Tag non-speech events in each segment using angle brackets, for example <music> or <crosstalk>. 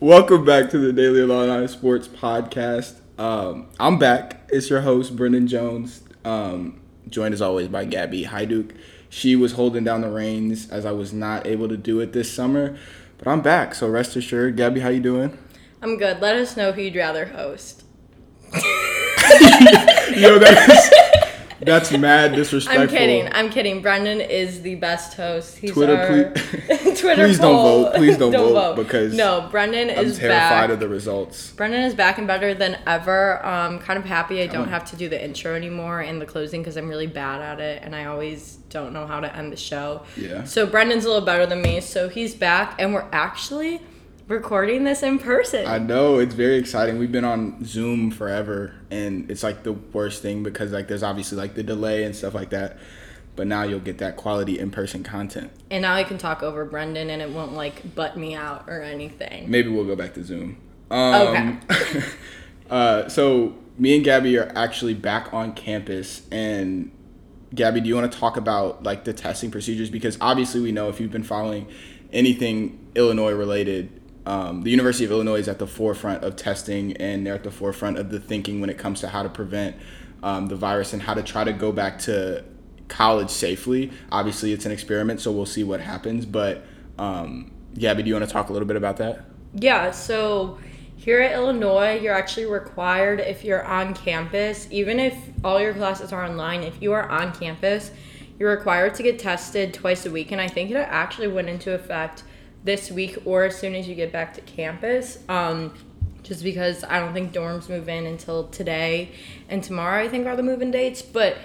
Welcome back to the Daily Honor Sports Podcast. Um, I'm back. It's your host, Brendan Jones, um, joined as always by Gabby Hyduk. She was holding down the reins as I was not able to do it this summer, but I'm back. So rest assured, Gabby, how you doing? I'm good. Let us know who you'd rather host. <laughs> Yo, that's that's mad <laughs> disrespectful. I'm kidding. I'm kidding. Brendan is the best host. He's Twitter, our please, <laughs> Twitter please don't vote. Please don't, <laughs> vote, because no, Brendan I'm is terrified back. of the results. Brendan is back and better than ever. Um, kind of happy I don't on. have to do the intro anymore and the closing because I'm really bad at it and I always don't know how to end the show. Yeah. So Brendan's a little better than me. So he's back and we're actually recording this in person. I know it's very exciting. We've been on Zoom forever, and it's like the worst thing because like there's obviously like the delay and stuff like that. But now you'll get that quality in-person content. and now I can talk over Brendan and it won't like butt me out or anything. Maybe we'll go back to Zoom. Um, Okay. <laughs> uh, so me and Gabby are actually back on campus, and Gabby, do you want to talk about like the testing procedures? Because obviously we know if you've been following anything Illinois related, um, the University of Illinois is at the forefront of testing, and they're at the forefront of the thinking when it comes to how to prevent um, the virus and how to try to go back to college safely. Obviously, it's an experiment, so we'll see what happens. But um, Gabby, do you want to talk a little bit about that? Yeah, so here at Illinois, you're actually required if you're on campus, even if all your classes are online, if you are on campus, you're required to get tested twice a week. And I think it actually went into effect this week or as soon as you get back to campus. Um, just because I don't think dorms move in until today and tomorrow, I think, are the move in dates. But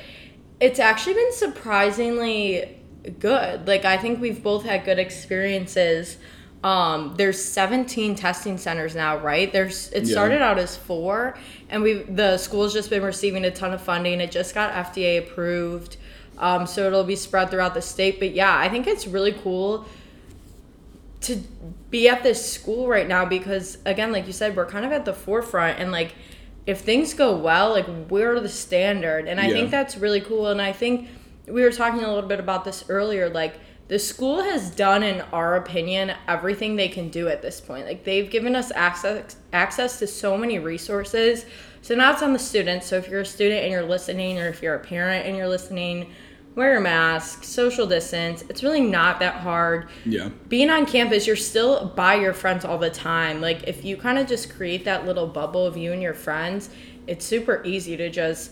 it's actually been surprisingly good. Like I think we've both had good experiences. Um, there's 17 testing centers now, right? There's it Yeah. started out as four, and we the school's just been receiving a ton of funding. It just got FDA approved, um, so it'll be spread throughout the state. But yeah, I think it's really cool to be at this school right now because again like you said we're kind of at the forefront and like if things go well like we're the standard. And i Yeah. think that's really cool. And i think we were talking a little bit about this earlier like the school has done in our opinion everything they can do at this point. Like they've given us access access to so many resources. So now it's on the students. So if you're a student and you're listening or if you're a parent and you're listening wear a mask social distance it's really not that hard Yeah. being on campus, you're still by your friends all the time. Like if you kind of just create that little bubble of you and your friends, it's super easy to just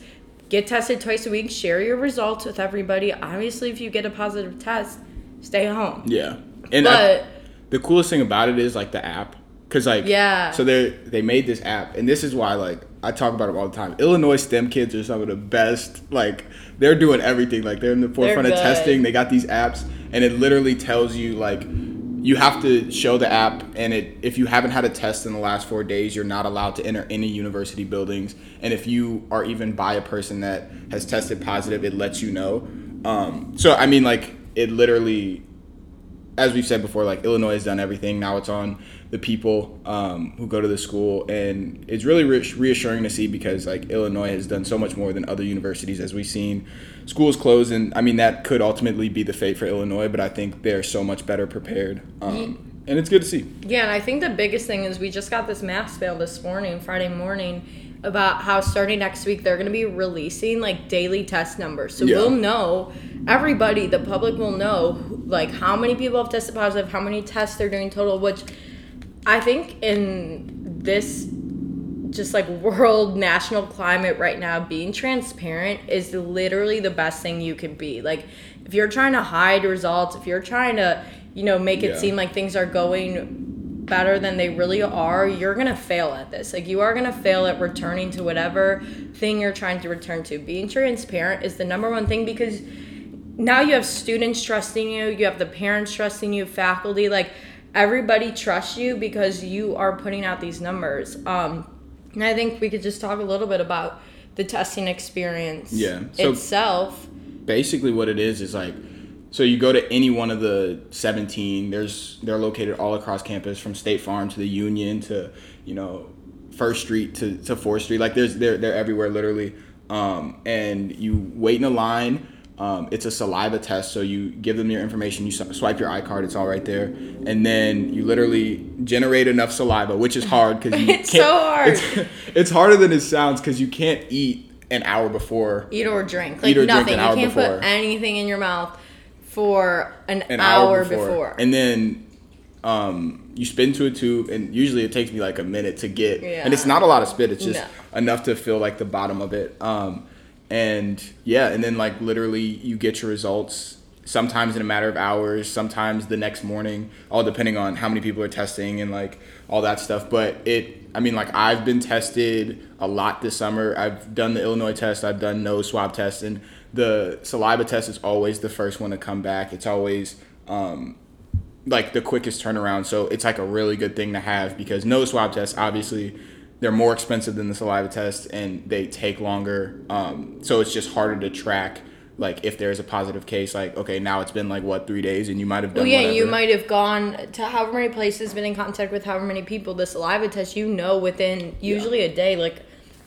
get tested twice a week, share your results with everybody. Obviously, if you get a positive test, stay home. Yeah. And I- But the coolest thing about it is like the app because like Yeah. so they they made this app and this is why like i talk about it all the time illinois stem kids are some of the best like they're doing everything like they're in the forefront of testing they got these apps and it literally tells you like you have to show the app and it if you haven't had a test in the last four days you're not allowed to enter any university buildings and if you are even by a person that has tested positive it lets you know. Um, so i mean like it literally as we've said before, like Illinois has done everything. Now it's on the people um, who go to the school, and it's really re- reassuring to see because like Illinois has done so much more than other universities, as we've seen schools close, and I mean that could ultimately be the fate for Illinois, but I think they're so much better prepared, um, and it's good to see. Yeah, and I think the biggest thing is we just got this mass mail this morning, Friday morning, about how starting next week they're going to be releasing like daily test numbers. So Yeah. we'll know, everybody, the public will know like how many people have tested positive, how many tests they're doing total, which I think in this just like <laughs> world national climate right now being transparent is literally the best thing you can be. Like if you're trying to hide results if you're trying to you know make it Yeah. seem like things are going better than they really are you're gonna fail at this. Like you are gonna fail at returning to whatever thing you're trying to return to. Being transparent is the number one thing because now you have students trusting you you have the parents trusting you faculty like everybody trusts you because you are putting out these numbers. Um and i think we could just talk a little bit about the testing experience Yeah, so- itself. basically what it is is like so you go to any one of the 17 there's they're located all across campus from state farm to the union to you know first street to, to fourth street like there's they're, they're everywhere literally. Um, and you wait in a line Um, it's a saliva test, so you give them your information, you swipe your iCard, it's all right there, and then you literally generate enough saliva, which is hard because you <laughs> it's so hard. <laughs> It's, it's harder than it sounds because you can't eat an hour before. Eat or drink, like or nothing. Drink you can't before. put anything in your mouth for an, an hour, hour before. before. and then um, you spit into a tube, and usually it takes me like a minute to get, yeah. and it's not a lot of spit. It's just no. enough to fill like the bottom of it. Um, and yeah and then like literally you get your results sometimes in a matter of hours sometimes the next morning all depending on how many people are testing and like all that stuff. But it i mean like i've been tested a lot this summer. I've done the illinois test i've done nose swab test and the saliva test is always the first one to come back. It's always um, like the quickest turnaround. So it's like a really good thing to have because nose swab test obviously they're more expensive than the saliva test and they take longer. Um, so it's just harder to track. Like if there's a positive case, like okay, now it's been like what three days, and you might have done. Well, yeah, whatever. you might have gone to however many places, been in contact with however many people. The saliva test, you know, within usually yeah. a day. Like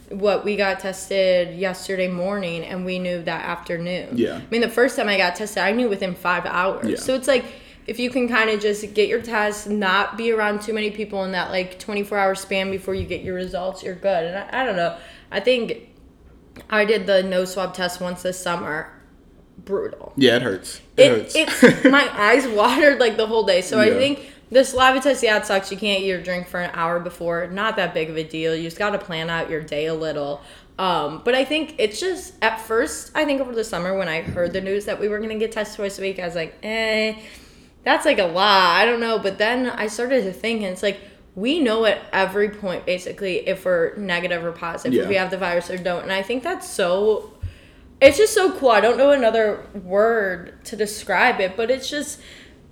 what we got tested yesterday morning, and we knew that afternoon. Yeah. I mean, the first time I got tested, I knew within five hours. Yeah. So it's like if you can kind of just get your test, not be around too many people in that like 24 hour span before you get your results, you're good. And I, I don't know. I think I did the nose swab test once this summer. Brutal. Yeah, it hurts. It, it hurts. It's <laughs> my eyes watered like the whole day. So yeah. I think the saliva test, yeah, it sucks. You can't eat or drink for an hour before. Not that big of a deal. You just got to plan out your day a little. Um, but I think it's just at first. I think over the summer when I heard the news that we were gonna get tested twice a week, I was like, eh that's like a lot. I don't know. But then I started to think, and it's like, we know at every point basically if we're negative or positive, yeah. if we have the virus or don't. And I think that's so, it's just so cool. I don't know another word to describe it, but it's just,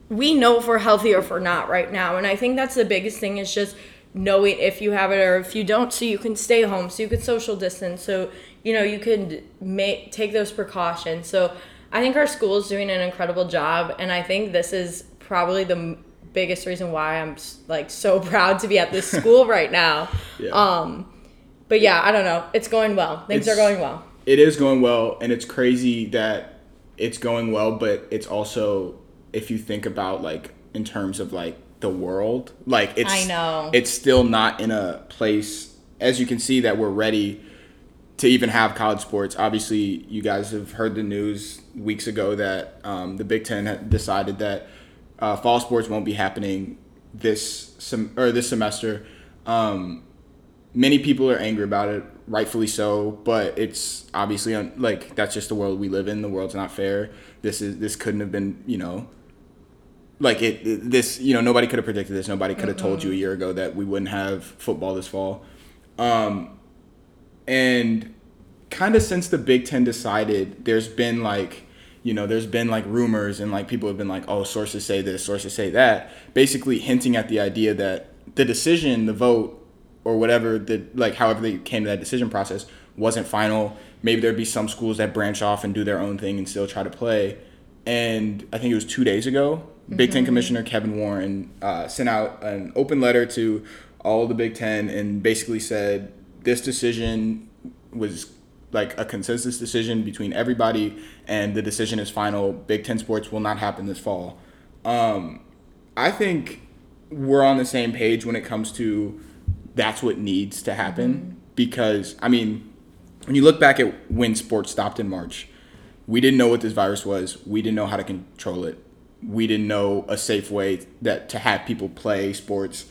we know if we're healthy or if we're not right now. And I think that's the biggest thing is just knowing if you have it or if you don't, so you can stay home, so you can social distance, so, you know, you can make, take those precautions. So, I think our school is doing an incredible job, and I think this is probably the biggest reason why I'm like so <laughs> proud to be at this school <laughs> right now. Yeah. Um, but yeah, I don't know. It's going well. Things it's, are going well. It is going well, and it's crazy that it's going well. But it's also, if you think about like in terms of like the world, like it's I know it's still not in a place as you can see that we're ready to even have college sports. Obviously, you guys have heard the news weeks ago that um, the Big Ten had decided that uh, fall sports won't be happening this sem- or this semester. Um, many people are angry about it, rightfully so. But it's obviously un- like that's just the world we live in. The world's not fair. This is this couldn't have been you know like it, it, this you know nobody could have predicted this nobody could have mm-hmm. told you a year ago that we wouldn't have football this fall um, and kind of since the Big Ten decided, there's been like, you know, there's been like rumors and like people have been like, oh, sources say this, sources say that, basically hinting at the idea that the decision, the vote, or whatever the like, however they came to that decision process wasn't final. Maybe there'd be some schools that branch off and do their own thing and still try to play. And I think it was two days ago, mm-hmm. Big Ten mm-hmm. Commissioner Kevin Warren uh, sent out an open letter to all the Big Ten and basically said this decision was like a consensus decision between everybody, and the decision is final. Big Ten sports will not happen this fall. Um, I think we're on the same page when it comes to that's what needs to happen mm-hmm. because I mean, when you look back at when sports stopped in March, we didn't know what this virus was. We didn't know how to control it. We didn't know a safe way that to have people play sports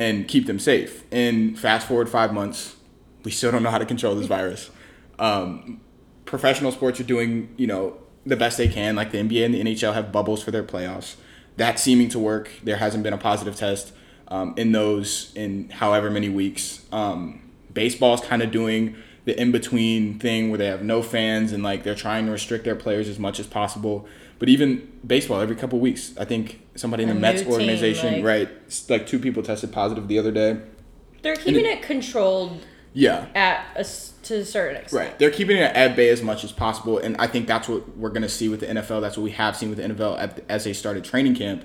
and keep them safe. And fast forward five months, we still don't know how to control this virus. Um, professional sports are doing, you know, the best they can. Like the NBA and the NHL have bubbles for their playoffs. That's seeming to work. There hasn't been a positive test um, in those in however many weeks. Um, baseball's kind of doing the in between thing where they have no fans and like they're trying to restrict their players as much as possible. But even baseball, every couple weeks, I think somebody in the Mets team, organization, like, right, like two people tested positive the other day. They're keeping it, it controlled yeah. At a, to a certain extent. Right. They're keeping it at bay as much as possible, and I think that's what we're going to see with the NFL. That's what we have seen with the NFL as they started training camp.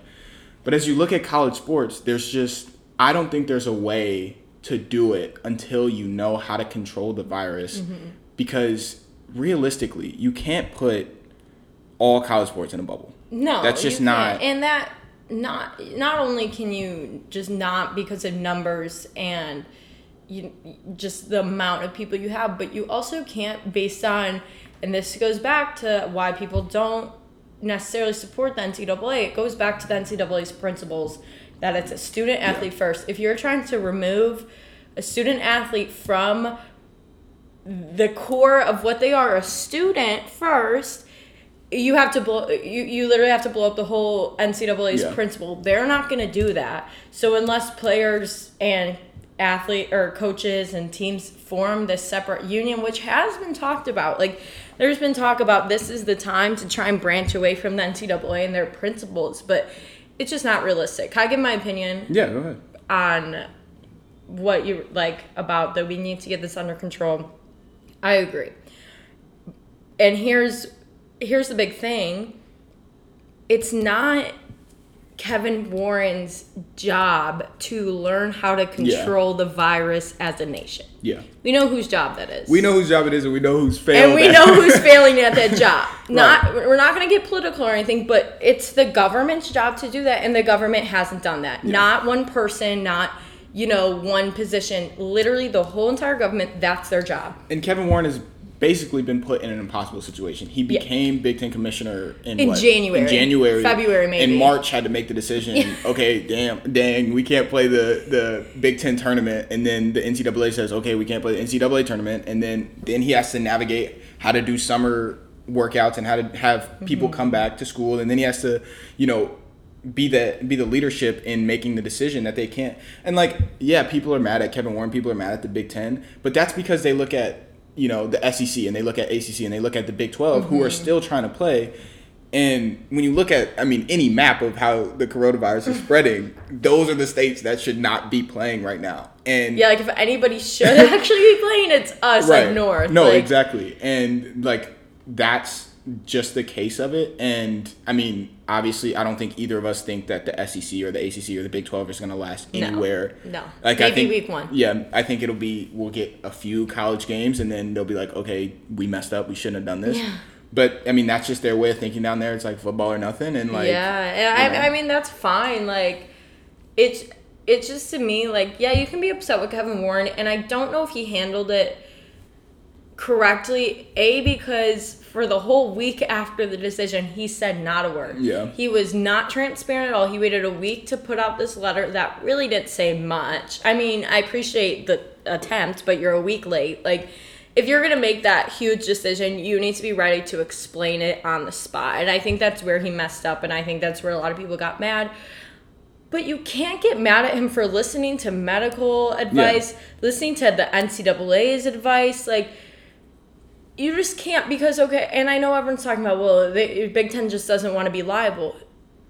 But as you look at college sports, there's just I don't think there's a way to do it until you know how to control the virus, mm-hmm. because realistically, you can't put all college sports in a bubble. No, That's just not-. And that not not only can you just not because of numbers and you just the amount of people you have, but you also can't based on and this goes back to why people don't necessarily support the NCAA. It goes back to the NCAA's principles that it's a student athlete first. If you're trying to remove a student athlete from the core of what they are, a student first, you have to blow you, you literally have to blow up the whole NCAA's Yeah. principle. They're not going to do that. So unless players and athlete or coaches and teams form this separate union, which has been talked about, like there's been talk about this is the time to try and branch away from the NCAA and their principles, but it's just not realistic. Can I give my opinion Yeah, go ahead. on what you like about that we need to get this under control. I agree. And here's here's the big thing. It's not Kevin Warren's job to learn how to control the virus as a nation. Yeah. We know whose job that is. We know whose job it is and we know who's failing. and we at- know <laughs> who's failing at that job. <laughs> Not we're not going to get political or anything, but it's the government's job to do that, and the government hasn't done that. Not one person, not you know one position. Literally, the whole entire government. That's their job. and Kevin Warren has basically been put in an impossible situation. He became Big Ten commissioner in, In? January. In January, February, maybe. In March, had to make the decision. <laughs> okay, damn, dang, we can't play the the Big Ten tournament, and then the NCAA says, okay, we can't play the NCAA tournament, and then then he has to navigate how to do summer workouts and how to have people Mm-hmm. come back to school, and then he has to, you know. Be the be the leadership in making the decision that they can't and like yeah people are mad at Kevin Warren people are mad at the Big Ten but that's because they look at you know the SEC and they look at ACC and they look at the Big 12 who Mm-hmm. are still trying to play and when you look at I mean any map of how the coronavirus is <laughs> spreading those are the states that should not be playing right now and Yeah, like if anybody should <laughs> actually be playing, it's us, like North. no like, exactly and like that's just the case of it and I mean obviously I don't think either of us think that the SEC or the ACC or the Big 12 is going to last anywhere No. like I Maybe think week one. yeah I think it'll be we'll get a few college games and then they'll be like okay we messed up we shouldn't have done this Yeah. but I mean that's just their way of thinking down there it's like football or nothing and like yeah, and you know. I, I mean that's fine. Like, it's it's just to me like yeah, you can be upset with Kevin Warren, and I don't know if he handled it correctly. A because for the whole week after the decision, he said not a word. Yeah. he was not transparent at all. He waited a week to put out this letter that really didn't say much. I mean, I appreciate the attempt, but you're a week late. Like. If you're gonna make that huge decision, you need to be ready to explain it on the spot. And I think that's where he messed up, and I think that's where a lot of people got mad. But you can't get mad at him for listening to medical advice, listening to the NCAA's advice. Like, you just can't because, okay, and I know everyone's talking about, well, the Big Ten just doesn't want to be liable.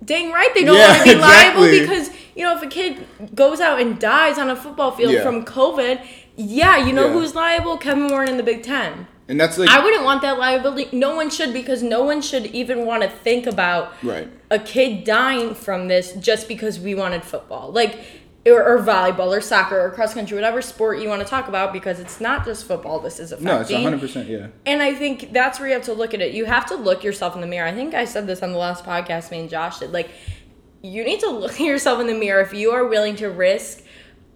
Dang right, they don't Yeah, want to be <laughs> liable because, you know, if a kid goes out and dies on a football field Yeah. from COVID, yeah, you know Yeah. who's liable? Kevin Warren in the Big Ten. and that's like I wouldn't want that liability. No one should because no one should even want to think about right a kid dying from this just because we wanted football. Like, or, or volleyball or soccer or cross country, whatever sport you want to talk about, because it's not just football this is affecting. no it's 100% yeah And I think that's where you have to look at it. You have to look yourself in the mirror. I think I said this on the last podcast me and Josh did. Like, you need to look <laughs> at yourself in the mirror if you are willing to risk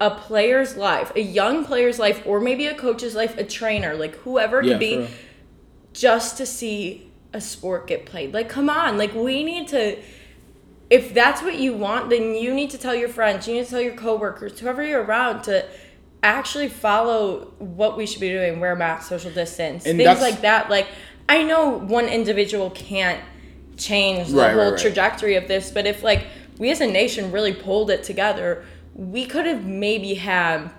a player's life, a young player's life, or maybe a coach's life, a trainer, like whoever it yeah could be, just to see a sport get played. Like, come on. Like, we need to. If that's what you want, then you need to tell your friends, you need to tell your coworkers, whoever you're around, to actually follow what we should be doing. Wear masks, social distance, And things like that. Like, I know one individual can't change the Right, whole right, right. trajectory of this, but if like we as a nation really pulled it together, we could have maybe had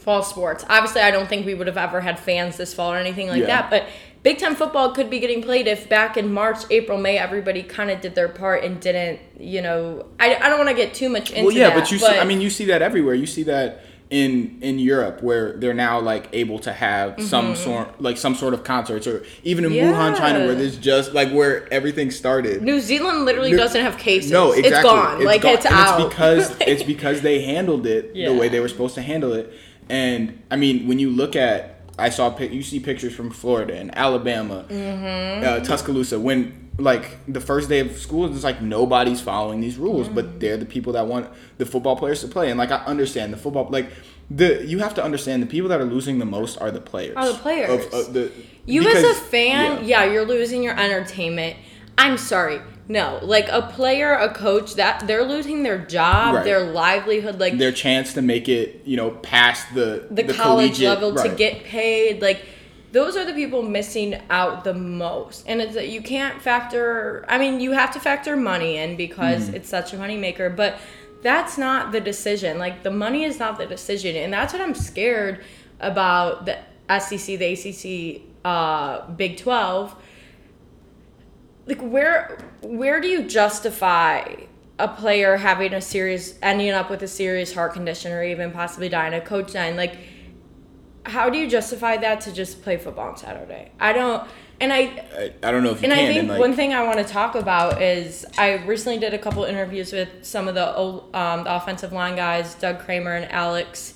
fall sports. Obviously, I don't think we would have ever had fans this fall or anything like Yeah. that, but Big Ten football could be getting played if back in March, April, May, everybody kind of did their part and didn't, you know. I, I don't want to get too much into that. well yeah that, but you see i mean you see that everywhere you see that in in europe where they're now like able to have some sort like some sort of concerts or even in wuhan china Mm-hmm. Where there's just like where everything started New Zealand literally New- doesn't have cases. no exactly It's gone. like gone. it's And out. it's because <laughs> it's because they handled it Yeah. the way they were supposed to handle it and i mean when you look at i saw pic- you see pictures from florida and alabama Mm-hmm. uh, tuscaloosa when like the first day of school, it's like nobody's following these rules, Mm. but they're the people that want the football players to play. And like I understand the football, like the you have to understand the people that are losing the most are the players. Are the players. Of, of the, You because- as a fan, yeah. you're losing your entertainment. I'm sorry. No, like a player, a coach, that they're losing their job, Right. their livelihood, like their chance to make it, you know, past the the, college collegiate- level to get paid. Like those are the people missing out the most. And it's that you can't factor I mean, you have to factor money in because Mm-hmm. it's such a moneymaker, but that's not the decision. Like the money is not the decision. And that's what I'm scared about the SEC, the ACC, uh, Big 12 like where where do you justify a player having a serious ending up with a serious heart condition or even possibly dying a coach dying like how do you justify that to just play football on saturday i don't and i I, I don't know if you and can. I think and like, one thing I want to talk about is I recently did a couple interviews with some of the o- um, the offensive line guys, Doug Kramer and Alex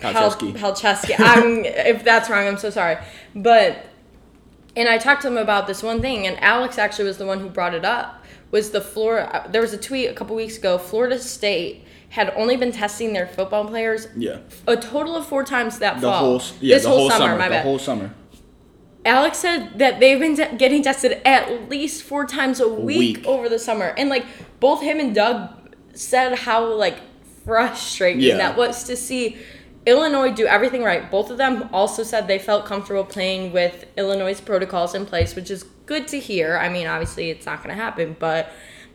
Pel- Palczewski. Pelcheski. I'm if that's wrong, I'm so sorry. But and I talked to him about this one thing, and Alex actually was the one who brought it up. Was the Florida? There was a tweet a couple weeks ago. Florida State had only been testing their football players yeah, a total of four times that the fall. whole yeah this the whole, whole, summer, my the bad. whole summer. Alex said that they've been getting tested at least four times a week, week. over the summer, and like both him and Doug said how like frustrating Yeah. that was to see Illinois do everything right. Both of them also said they felt comfortable playing with Illinois' protocols in place, which is good to hear. I mean, obviously it's not going to happen, but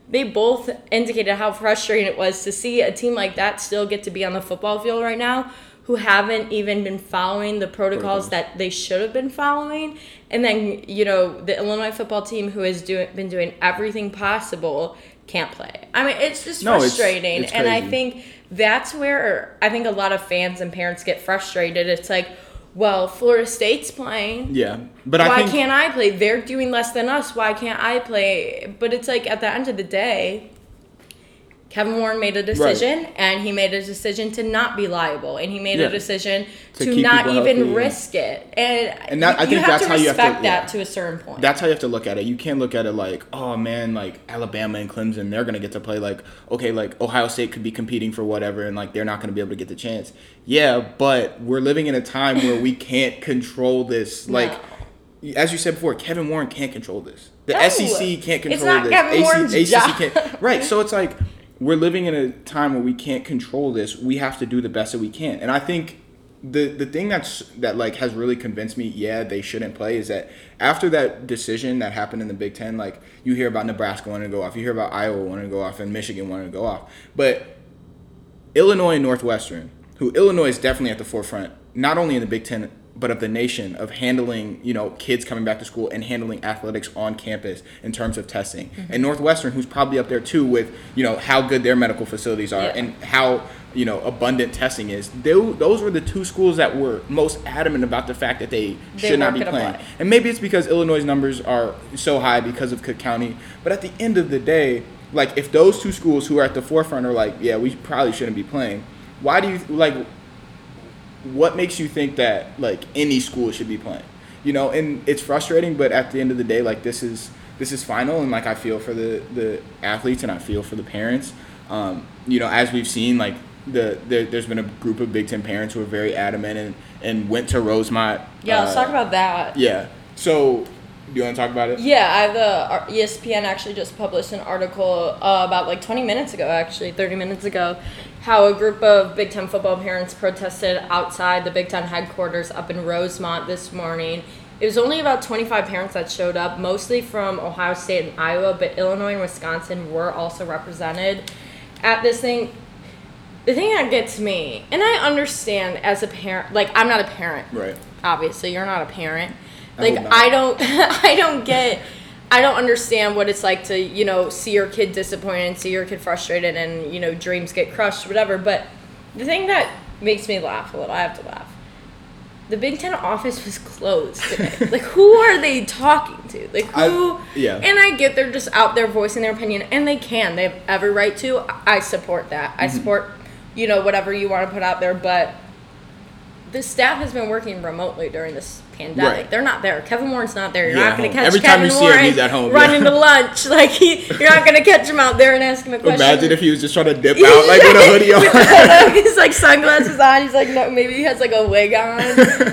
they both indicated how frustrating it was to see a team like that still get to be on the football field right now who haven't even been following the protocols Protocols. that they should have been following and then you know the illinois football team who has doing, been doing everything possible can't play i mean it's just No, frustrating it's and i think that's where i think a lot of fans and parents get frustrated it's like well florida state's playing Yeah, but I why think can't I play? They're doing less than us. Why can't I play? But it's like at the end of the day, Kevin Warren made a decision, and he made a decision to not be liable, and he made Yeah. a decision To to, not even healthy risk it. And, And that- I you think have that's to how you have to- respect that yeah. to a certain point. That's how you have to look at it. You can't look at it like, oh man, like Alabama and Clemson, they're gonna get to play. Like, okay, like Ohio State could be competing for whatever, and like they're not gonna be able to get the chance. Yeah, but we're living in a time where we can't control this. <laughs> Like, as you said before, Kevin Warren can't control this. The No. SEC can't It's control not this. Kevin Warren's ACC job. can't. Right. So it's like we're living in a time where we can't control this. We have to do the best that we can. And I think the the thing that's that like has really convinced me, yeah, they shouldn't play is that after that decision that happened in the Big Ten, like you hear about Nebraska wanting to go off, you hear about Iowa wanting to go off, and Michigan wanting to go off, but Illinois and Northwestern, who Illinois is definitely at the forefront, not only in the Big Ten but of the nation of handling you know kids coming back to school and handling athletics on campus in terms of testing, mm-hmm. and Northwestern, who's probably up there too with you know how good their medical facilities are Yeah. and how you know abundant testing is. Tho- Those were the two schools that were most adamant about the fact that they, They should not be playing. play. And maybe it's because Illinois' numbers are so high because of Cook County. But at the end of the day, like if those two schools who are at the forefront are like, yeah, we probably shouldn't be playing. Why do you like? What makes you think that like any school should be playing? You know, and it's frustrating, but at the end of the day, like this is this is final, and like I feel for the the athletes and I feel for the parents. Um, you know, as we've seen, like the there, there's been a group of Big Ten parents who are very adamant and and went to Rosemont. yeah, let's uh, talk about that. yeah. So, do you want to talk about it? Yeah, I the our- E ESPN actually just published an article uh, about like 20 minutes ago, actually 30 minutes ago, how a group of Big Ten football parents protested outside the Big Ten headquarters up in Rosemont this morning. It was only about 25 parents that showed up, mostly from Ohio State and Iowa, but Illinois and Wisconsin were also represented at this thing. The thing that gets me, and I understand as a parent, like I'm not a parent, Right. obviously you're not a parent like not. i don't <laughs> i don't get i don't understand what it's like to you know see your kid disappointed see your kid frustrated and you know dreams get crushed whatever but the thing that makes me laugh a little i have to laugh. The big ten office was closed today. <laughs> Like who are they talking to? Like who I- yeah. and i get they're just out there voicing their opinion and they can. They have every right to. I support that. Mm-hmm. i support you know whatever you want to put out there but the staff has been working remotely during this pandemic. Right. They're not there. Kevin Warren's not there. You're Yeah, not going to catch Every time Kevin you see him, he's at home, running yeah. to lunch. <laughs> Like he, you're not going to catch him out there and ask him a question. Imagine if he was just trying to dip <laughs> out like with a hoodie <laughs> on. he's like sunglasses on. He's like, no, maybe he has like a wig on,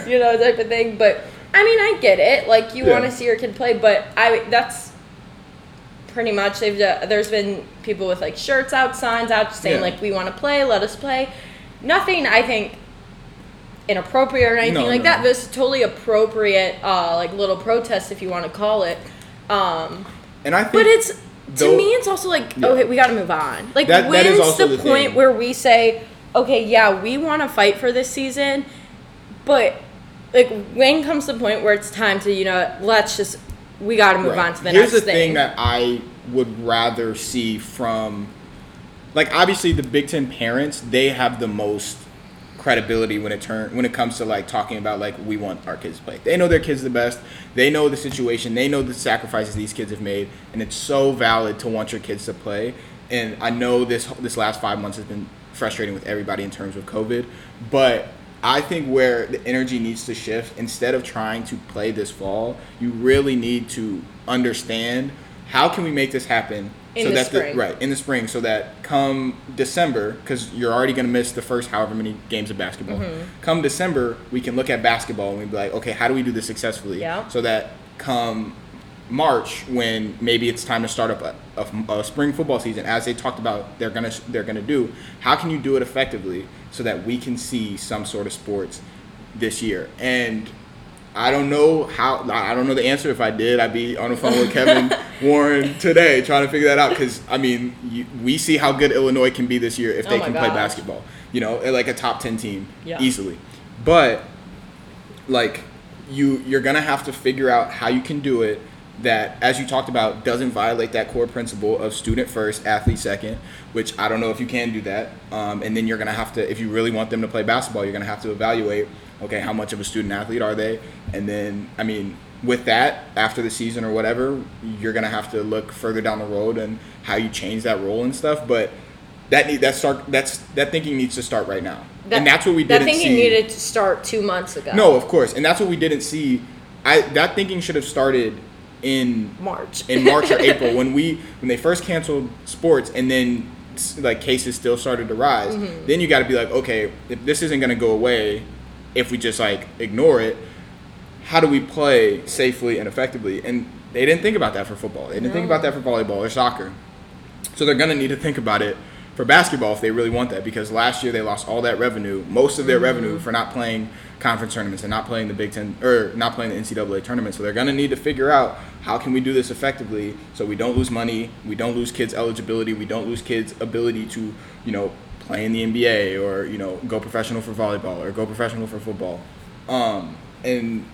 you know, type of thing. But I mean, I get it. Like, you Yeah. want to see your kid play, but I that's pretty much they've. Uh, there's been people with like shirts out, signs out, saying like, we want to play, let us play. Nothing, I think, inappropriate or anything No, like no, that. no. This is totally appropriate, uh, like little protest if you want to call it. Um, And I think but it's to me, it's also like, Yeah. okay, we got to move on. Like, That- when's the, the point thing. where we say, okay, yeah, we want to fight for this season, but like, when comes the point where it's time to, you know, let's just, we got to move Right. on to the Here's next the thing. thing that I would rather see from, like, obviously the Big Ten parents, they have the most credibility when it turn when it comes to like talking about like we want our kids to play. They know their kids the best. They know the situation. They know the sacrifices these kids have made, and it's so valid to want your kids to play. And I know this this last five months has been frustrating with everybody in terms of COVID, but I think where the energy needs to shift, instead of trying to play this fall, you really need to understand how can we make this happen In so the that spring. the right in the spring, so that come December, because you're already going to miss the first however many games of basketball. Mm-hmm. Come December, we can look at basketball and we'd be like, okay, how do we do this successfully? Yeah. So that come March, when maybe it's time to start up a, a, a spring football season, as they talked about, they're gonna they're gonna do. How can you do it effectively so that we can see some sort of sports this year? And I don't know how. I don't know the answer. If I did, I'd be on the phone with Kevin <laughs> Warren today trying to figure that out. Because I mean, you, we see how good Illinois can be this year if Oh they my can play basketball. You know, like a top ten team Yeah. easily. But like you, you're gonna have to figure out how you can do it that, as you talked about, doesn't violate that core principle of student first, athlete second. Which I don't know if you can do that. Um, and then you're gonna have to, if you really want them to play basketball, you're gonna have to evaluate okay, how much of a student athlete are they? And then, I mean, with that, after the season or whatever, you're gonna have to look further down the road and how you change that role and stuff. But that need that start that's that thinking needs to start right now, and that's what we That didn't thinking see. needed to start two months ago. no, of course, and that's what we didn't see. I that thinking should have started in March. in March or <laughs> April when we when they first canceled sports and then like cases still started to rise. Mm-hmm. Then you got to be like, okay, if this isn't going to go away, if we just like ignore it, how do we play safely and effectively? And they didn't think about that for football. They didn't think about that for volleyball or soccer. So they're going to need to think about it for basketball if they really want that because last year they lost all that revenue, most of their mm-hmm. revenue for not playing conference tournaments and not playing the Big Ten or not playing the NCAA tournament. So they're going to need to figure out how can we do this effectively so we don't lose money, we don't lose kids' eligibility, we don't lose kids' ability to, you know, play in the NBA or you know go professional for volleyball or go professional for football. Um, and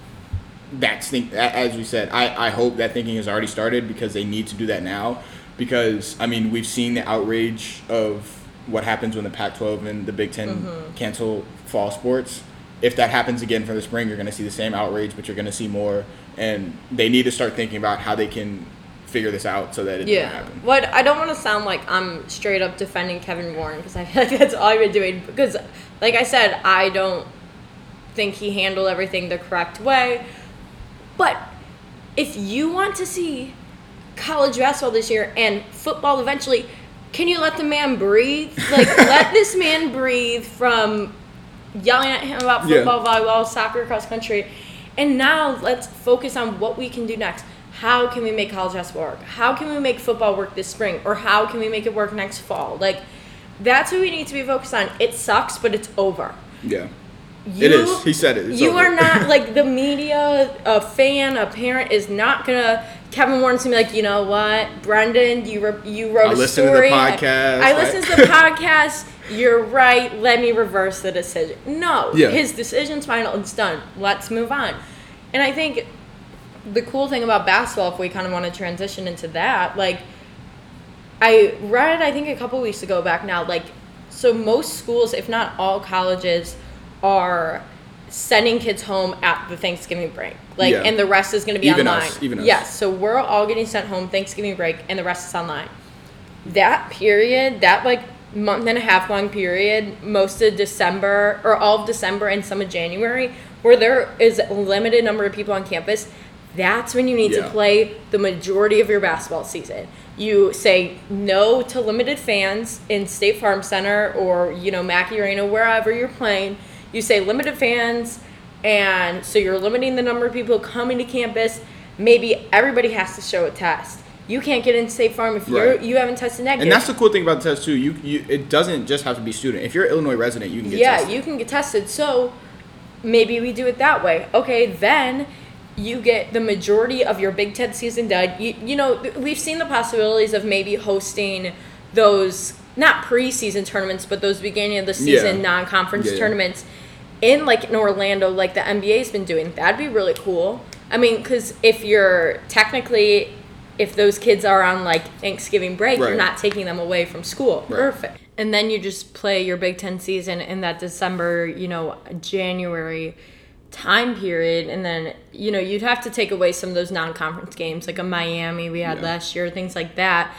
that's think as we said I, I hope that thinking has already started because they need to do that now because i mean we've seen the outrage of what happens when the pac 12 and the big 10 Mm-hmm. cancel fall sports if that happens again for the spring you're going to see the same outrage but you're going to see more and they need to start thinking about how they can figure this out so that it doesn't Yeah. happen What I don't want to sound like I'm straight up defending Kevin Warren because I feel like <laughs> that's all I've been doing. Because, like I said, I don't think he handled everything the correct way. But if you want to see college basketball this year and football eventually, can you let the man breathe? Like, <laughs> let this man breathe from yelling at him about Yeah. football, volleyball, soccer, cross country. And now let's focus on what we can do next. How can we make college basketball work? How can we make football work this spring? Or how can we make it work next fall? Like, that's what we need to be focused on. It sucks, but it's over. yeah You, it is he said it It's you over. are not <laughs> like the media, a fan, a parent is not gonna. Kevin Warren's gonna be like, you know what, Brendan, you re- you wrote I a listened to the podcast, I like- listened to the <laughs> podcast. You're right. Let me reverse the decision. No, Yeah. his decision's final. It's done. Let's move on. And I think the cool thing about basketball, if we kind of want to transition into that, like I read, I think a couple weeks ago back now, like, so most schools, if not all colleges, are sending kids home at the Thanksgiving break. Like, Yeah. and the rest is going to be Even online. us, even us. Yes, so we're all getting sent home Thanksgiving break, and the rest is online. That period, that like month and a half long period, most of December or all of December and some of January, where there is a limited number of people on campus, that's when you need Yeah. to play the majority of your basketball season. You say no to limited fans in State Farm Center or, you know, Mackey Arena, wherever you're playing. You say limited fans, and so you're limiting the number of people coming to campus. Maybe everybody has to show a test. You can't get in State Farm if you're Right. you haven't tested negative. And that's the cool thing about the test too. You, you it doesn't just have to be student. If you're an Illinois resident, you can get yeah, tested. you can get tested. So maybe we do it that way. Okay, then you get the majority of your Big Ten season done. You, you know, we've seen the possibilities of maybe hosting those not preseason tournaments, but those beginning of the season Yeah. non-conference Yeah, yeah. tournaments in like in Orlando, like the NBA's been doing. That'd be really cool. I mean, because if you're technically, if those kids are on like Thanksgiving break, you're not taking them away from school. Right. Perfect. And then you just play your Big Ten season in that December, you know, January time period. And then, you know, you'd have to take away some of those non conference games, like a Miami we had Yeah. last year, things like that.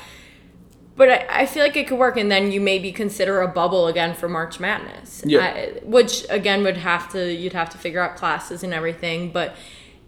But I, I feel like it could work, and then you maybe consider a bubble again for March Madness. Yeah. I, which again would have to you'd have to figure out classes and everything, but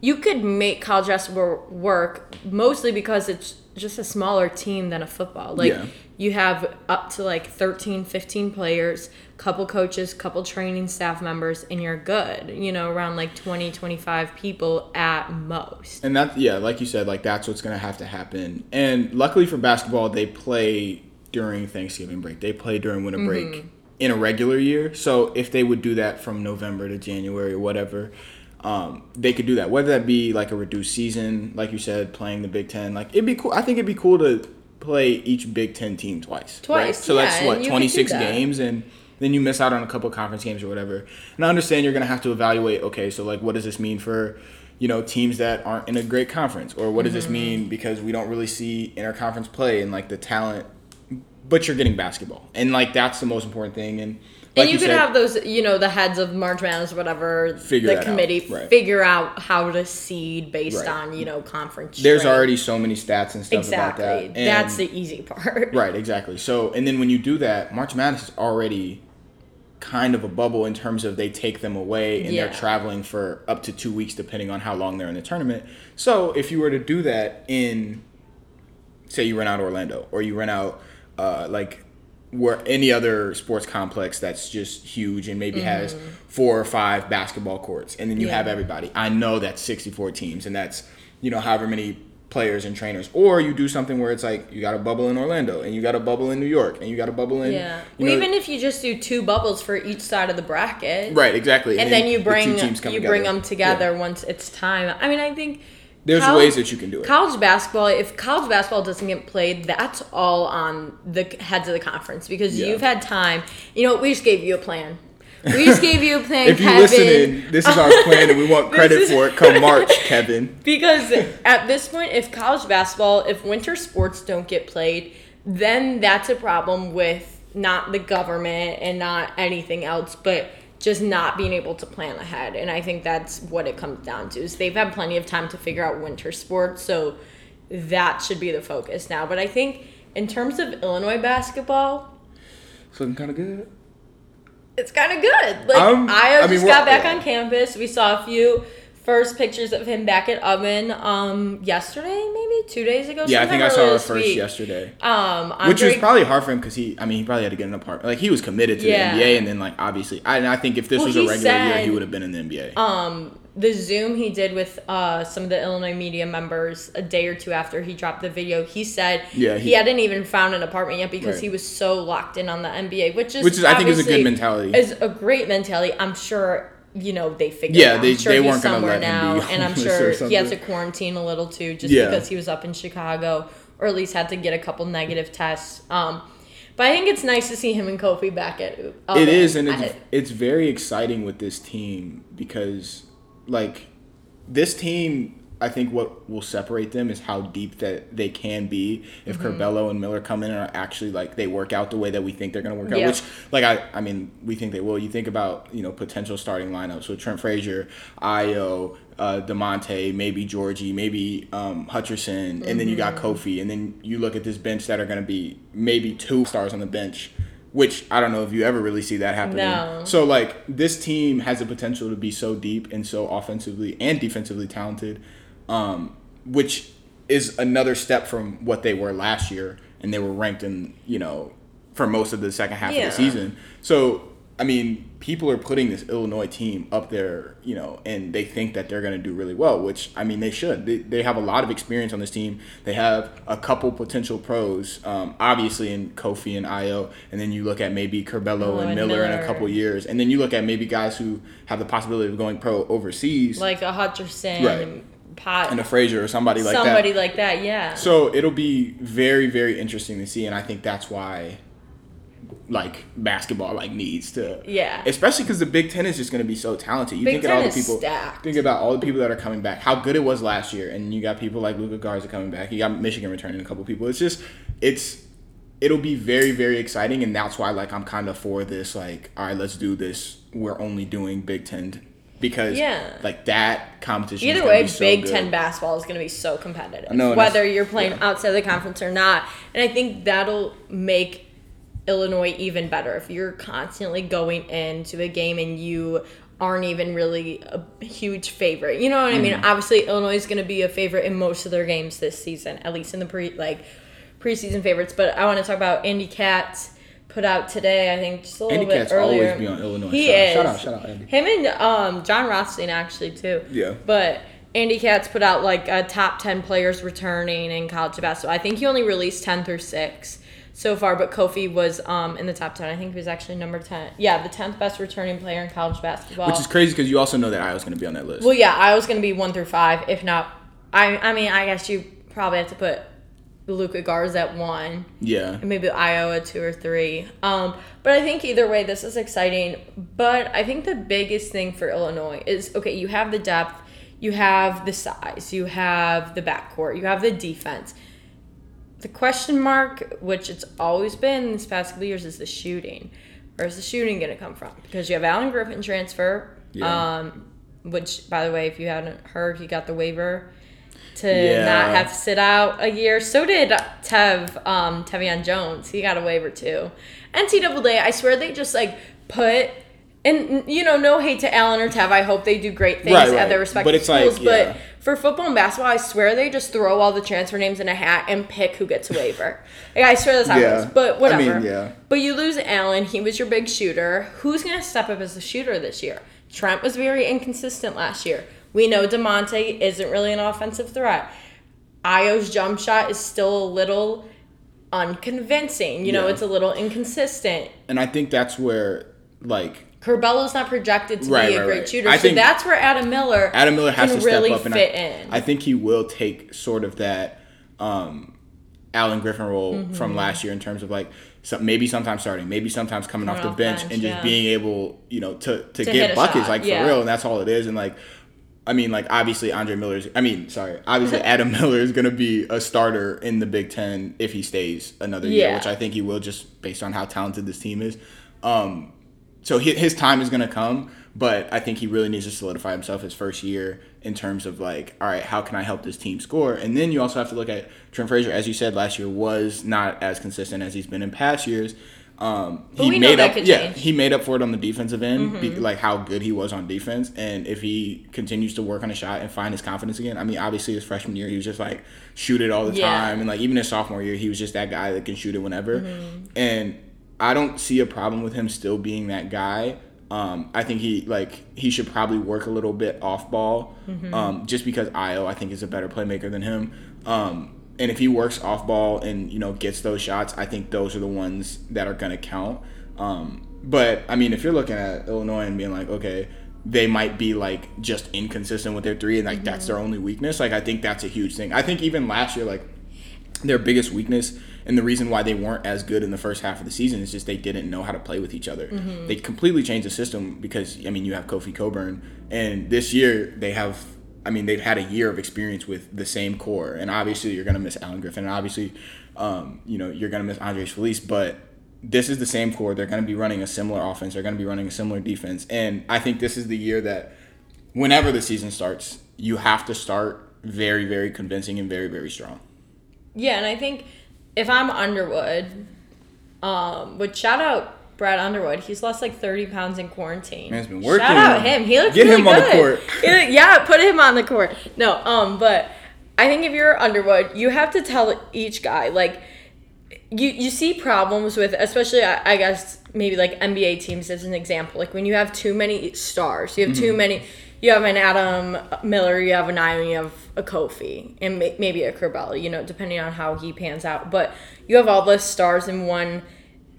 you could make college basketball work mostly because it's just a smaller team than a football. Like Yeah. you have up to like 13, 15 players, couple coaches, couple training staff members, and you're good. You know, around like 20, 25 people at most. And that, yeah, like you said, like that's what's gonna have to happen. And luckily for basketball, they play during Thanksgiving break. They play during winter Mm-hmm. break in a regular year. So if they would do that from November to January or whatever, um, they could do that. Whether that be like a reduced season, like you said, playing the Big Ten, like it'd be cool. I think it'd be cool to play each Big Ten team twice. right? Twice, So that's what and you could do twenty six games and. Then you miss out on a couple conference games or whatever. And I understand you're gonna have to evaluate. Okay, so like, what does this mean for you know teams that aren't in a great conference or what does this Mm-hmm. mean because we don't really see interconference play and like the talent but you're getting basketball and like that's the most important thing and like and you, could said, have those, you know, the heads of March Madness, or whatever, Figure the that out, committee right. figure out how to seed based Right. on, you know, conference. there's already so many stats and stuff exactly. about that and- That's the easy part. right exactly so and then when you do that march madness is already kind of a bubble in terms of they take them away and Yeah. they're traveling for up to two weeks depending on how long they're in the tournament so if you were to do that in say you rent out Orlando or you rent out uh, like where any other sports complex that's just huge and maybe has four or five basketball courts and then you Mm-hmm. Yeah. have everybody. I know that's 64 teams and that's you know however many players and trainers or you do something where it's like you got a bubble in Orlando and you got a bubble in New York and you got a bubble in Yeah. Well, know- even if you just do two bubbles for each side of the bracket, right exactly and then you the bring come you bring them Yeah. together once it's time. I mean, I think There's college- ways that you can do it. College basketball, if college basketball doesn't get played, that's all on the heads of the conference because Yeah. you've had time. You know, we just gave you a plan. We just gave you a plan, if you Kevin. listening, this is our plan and we want <laughs> credit for it come March, <laughs> Kevin. Because at this point, if college basketball, if winter sports don't get played, then that's a problem with not the government and not anything else, but just not being able to plan ahead. And I think that's what it comes down to. Is they've had plenty of time to figure out winter sports, so that should be the focus now. But I think in terms of Illinois basketball, It's looking kind of good. It's kind of good. Like Um, I I just we're- got back on campus. We saw a few first pictures of him back at Ubben um yesterday, maybe two days ago. Yeah, I think I saw this first week. yesterday. Um, Which was probably hard for him because he, I mean, he probably had to get an apartment. Like he was committed to Yeah. the NBA, and then like obviously, I, and I think if this Well, was a regular year, he would have been in the NBA. um the Zoom he did with uh some of the Illinois media members a day or two after he dropped the video. He said Yeah, he, he- hadn't even found an apartment yet because Right. he was so locked in on the NBA, which is Which is, I think, is a good mentality. Is a great mentality. I'm sure. You know they figured. Yeah, out. they- sure they he's weren't let him now, be <laughs> and I'm sure he had to quarantine a little too, just Yeah. because he was up in Chicago, or at least had to get a couple negative tests. Um, but I think it's nice to see him and Kofi back at. it is, and it's, it's very exciting with this team because, like, this team. I think what will separate them is how deep that they can be if Mm-hmm. Curbelo and Miller come in and are actually like they work out the way that we think they're going to work out. Which, like, I, I mean, we think they will. You think about you know potential starting lineups with Trent Frazier, Ayo, uh, Da'Monte, maybe Giorgi, maybe um, Hutcherson, and then you got Mm-hmm. Kofi, and then you look at this bench that are going to be maybe two stars on the bench which I don't know if you ever really see that happening. No. So like this team has the potential to be so deep and so offensively and defensively talented, um, which is another step from what they were last year, and they were ranked in you know for most of the second half Yeah. of the season. So I mean, people are putting this Illinois team up there, you know, and they think that they're going to do really well, which I mean they should. They, they have a lot of experience on this team. They have a couple potential pros, um, obviously in Kofi and Ayo, and then you look at maybe Curbelo Oh, and and Miller, in a couple years, and then you look at maybe guys who have the possibility of going pro overseas, Like a Hutcherson, Right. Pot, and a Frazier or somebody like that. somebody like that. Yeah. So it'll be very, very interesting to see, and I think that's why, like basketball, like needs to, Yeah. especially because the Big Ten is just going to be so talented. You Big think of all the people, stacked. think about all the people that are coming back, how good it was last year, and you got people like Luka Garza coming back. You got Michigan returning a couple people. It's just, it's, it'll be very, very exciting, and that's why like I'm kind of for this. Like, all right, let's do this. We're only doing Big Ten because Yeah. like that competition. Either way, be so Big good. Ten basketball is going to be so competitive, and whether you're playing yeah. outside the conference or not. And I think that'll make Illinois even better if you're constantly going into a game and you aren't even really a huge favorite. You know what I mean? Mm-hmm. Obviously, Illinois is going to be a favorite in most of their games this season, at least in the pre like preseason favorites. But I want to talk about Andy Katz put out today. I think just a little Andy bit Katz earlier. always be on Illinois. He shout, is. Shout out, shout out, Andy. Him and um, Jon Rothstein actually too. Yeah. But Andy Katz put out like a top ten players returning in college basketball. I think he only released ten through six so far, but Kofi was um in the top ten. I think he was actually number ten. Yeah, the tenth best returning player in college basketball. Which is crazy because you also know that Iowa's going to be on that list. well, yeah, I was gonna be one through five, if not. I I mean, I guess you probably have to put Luka Garza at one yeah. and maybe Iowa two or three. Um, but I think either way, this is exciting. But I think the biggest thing for Illinois is okay, you have the depth, you have the size, you have the backcourt, you have the defense. The question mark, which it's always been this past couple years, is the shooting. Where's the shooting going to come from? Because you have Alan Griffin transfer, Yeah. um, which, by the way, if you haven't heard, he got the waiver to Yeah. not have to sit out a year. So did Tev, um, Tevian Jones. He got a waiver too. NCAA, day. I swear they just like put, and you know, no hate to Alan or Tev. I hope they do great things Right, at their respective But it's like, schools. yeah. But for football and basketball, I swear they just throw all the transfer names in a hat and pick who gets a waiver. <laughs> Like, I swear that's how Yeah. it is. But I whatever. mean, yeah. But you lose Alan. He was your big shooter. Who's going to step up as a shooter this year? Trent was very inconsistent last year. We know Da'Monte isn't really an offensive threat. Ayo's jump shot is still a little unconvincing. You know, Yeah. it's a little inconsistent. And I think that's where, like, Curbelo's not projected to Right, be a right, great right. shooter. I so think that's where Adam Miller Adam Miller has to step really up, and fit I, in. I think he will take sort of that um, Alan Griffin role Mm-hmm. from last year in terms of like some, maybe sometimes starting, maybe sometimes coming off Coming the bench, bench, and just yeah. being able, you know, to to, To get buckets shot, like for real, and that's all it is. And like, I mean, like obviously Andre Miller's. I mean, sorry, obviously <laughs> Adam Miller is going to be a starter in the Big Ten if he stays another year, which I think he will, just based on how talented this team is. Um, so hi- his time is going to come, but I think he really needs to solidify himself his first year in terms of like, all right, how can I help this team score? And then you also have to look at Trent Frazier, as you said last year, was not as consistent as he's been in past years. Um, he made up, yeah, change. Mm-hmm. he made up for it on the defensive end, be, like how good he was on defense. And if he continues to work on a shot and find his confidence again, I mean, obviously his freshman year he was just like shoot it all the Yeah. time, and like even his sophomore year he was just that guy that can shoot it whenever. Mm-hmm. And I don't see a problem with him still being that guy. Um, I think he like he should probably work a little bit off ball, Mm-hmm. um, just because Ayo I think is a better playmaker than him. Um, and if he works off ball and you know gets those shots, I think those are the ones that are gonna count. Um, but I mean, if you're looking at Illinois and being like, okay, they might be like just inconsistent with their three, and like that's their only weakness. Like I think that's a huge thing. I think even last year, like their biggest weakness and the reason why they weren't as good in the first half of the season is just they didn't know how to play with each other. They completely changed the system because I mean you have Kofi Cockburn and this year they have I mean they've had a year of experience with the same core. And obviously you're gonna miss Alan Griffin. And obviously um, you know you're gonna miss Andres Feliz but this is the same core. They're gonna be running a similar offense. They're gonna be running a similar defense. And I think this is the year that whenever the season starts you have to start very very convincing and very very strong. Yeah, and I think if I'm Underwood, Um, but shout out Brad Underwood. He's lost like 30 pounds in quarantine. Man's been working. Shout out him. He looks Get really him on the good. court. He- yeah, put him on the court. No, um, but I think if you're Underwood, you have to tell each guy like you you see problems with especially I, I guess maybe like NBA teams as an example. Like when you have too many stars, you have Mm-hmm. too many. You have an Adam Miller, you have an Ion, you have a Kofi, and may, maybe a Curbelo. You know, depending on how he pans out. But you have all the stars in one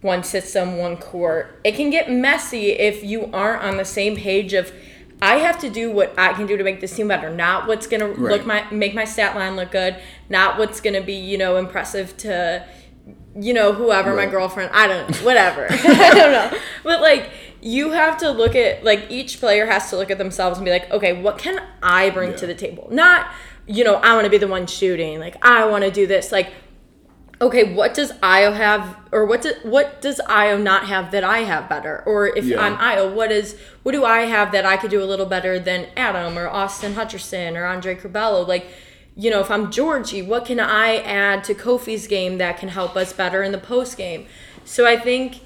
one system, one court. It can get messy if you aren't on the same page of I have to do what I can do to make this team better, not what's gonna look my make my stat line look good, not what's gonna be, you know, impressive to you know, whoever, my girlfriend, I don't know, whatever. <laughs> <laughs> I don't know. But like you have to look at like each player has to look at themselves and be like, okay, what can I bring to the table? Not, you know, I want to be the one shooting. Like I want to do this. Like okay, what does Ayo have, or what do, what does Ayo not have that I have better? Or if Yeah. I'm Ayo, what is what do I have that I could do a little better than Adam or Austin Hutcherson or Andre Curbelo? Like, you know, if I'm Giorgi, what can I add to Kofi's game that can help us better in the post game? So I think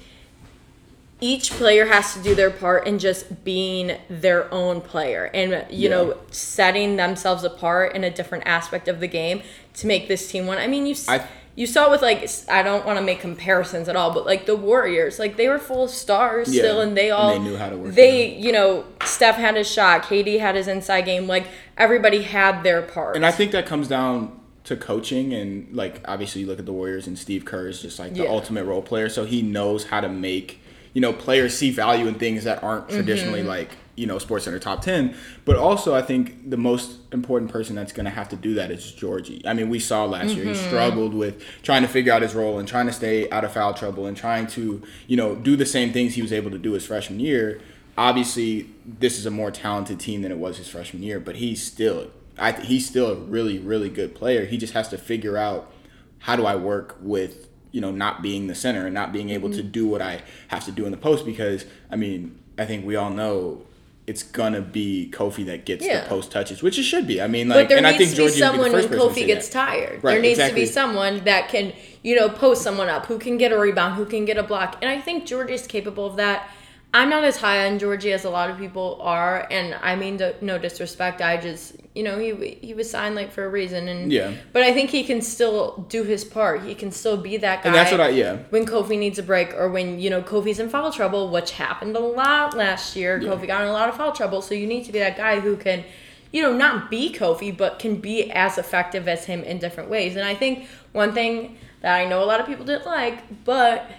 each player has to do their part in just being their own player and you Yeah. know setting themselves apart in a different aspect of the game to make this team win. I mean, you I- you saw with like I don't want to make comparisons at all, but like the Warriors, like they were full of stars Yeah, still, and they and all they knew how to work They you know Steph had his shot, KD had his inside game, like everybody had their part. And I think that comes down to coaching and like obviously you look at the Warriors and Steve Kerr is just like the Yeah. ultimate role player, so he knows how to make you know players see value in things that aren't traditionally Mm-hmm. like you know Sports Center top ten. But also, I think the most important person that's going to have to do that is Giorgi. I mean, we saw last year he Mm-hmm. struggled with trying to figure out his role and trying to stay out of foul trouble and trying to you know do the same things he was able to do his freshman year. Obviously, this is a more talented team than it was his freshman year, but he's still I he's still a really really good player. He just has to figure out how do I work with you know not being the center and not being able to Mm-hmm. do what I have to do in the post because I mean I think we all know it's gonna be Kofi that gets Yeah. the post touches, which it should be. I mean, like, but there and I needs think to be Giorgi someone be when first person to Kofi gets that. tired. Right, there needs exactly. to be someone that can, you know, post someone up who can get a rebound, who can get a block. And I think Giorgi is capable of that. I'm not as high on Giorgi as a lot of people are, and I mean no- no disrespect. I just, you know, he he was signed like for a reason, and Yeah. But I think he can still do his part. He can still be that guy. And that's what I yeah. when Kofi needs a break or when, you know, Kofi's in foul trouble, which happened a lot last year. Yeah. Kofi got in a lot of foul trouble. So you need to be that guy who can, you know, not be Kofi, but can be as effective as him in different ways. And I think one thing that I know a lot of people didn't like, but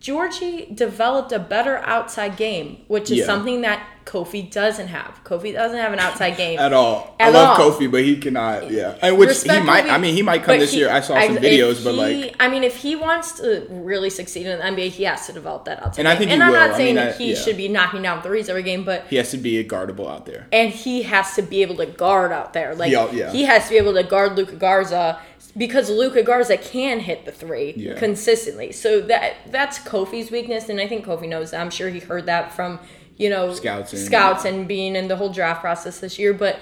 Giorgi developed a better outside game, which is Yeah. something that Kofi doesn't have. Kofi doesn't have an outside <laughs> game At all, I love all. Kofi, but he cannot. Yeah, and which he Respect might. Kofi, I mean, he might come this he- year. I saw some videos, but he- like, I mean, if he wants to really succeed in the NBA, he has to develop that outside. And I game. think he and I'm will. not I saying mean, that he yeah. should be knocking down threes every game, but he has to be a guardable out there. and he has to be able to guard out there. Like Yeah, yeah. he has to be able to guard Luka Garza because Luka Garza can hit the three Yeah. consistently. So that that's Kofi's weakness, and I think Kofi knows that. I'm sure he heard that from you know Scouts and- scouts and being in the whole draft process this year. But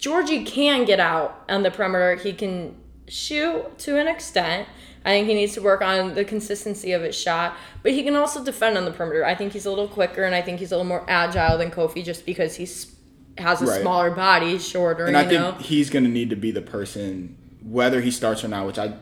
Giorgi can get out on the perimeter. He can shoot to an extent. I think he needs to work on the consistency of his shot, but he can also defend on the perimeter. I think he's a little quicker, and I think he's a little more agile than Kofi, just because he's has a Right. smaller body, shorter. And you I think know, he's going to need to be the person, whether he starts or not, which I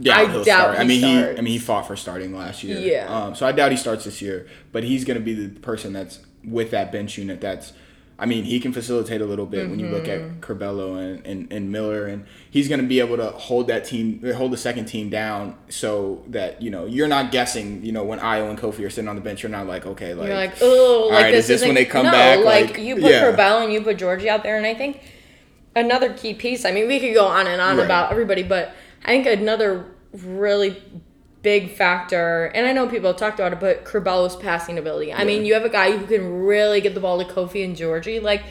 doubt I he'll doubt start. I mean, starts. he I mean he fought for starting last year. Yeah. Um, so I doubt he starts this year, but he's going to be the person that's with that bench unit. That's, I mean, he can facilitate a little bit when you look Mm-hmm. at Curbelo and, and, and Miller, and he's going to be able to hold that team, hold the second team down, so that you know you're not guessing. You know, when Ayo and Kofi are sitting on the bench, you're not like, okay, like, you're like, oh, like right, this is this when they come no, back? Like, Like, you put yeah. Curbelo and you put Giorgi out there, and I think another key piece. I mean, we could go on and on Right. about everybody, but I think another really big factor, and I know people have talked about it, but Curbelo's passing ability. I mean, you have a guy who can really get the ball to Kofi and Giorgi, like,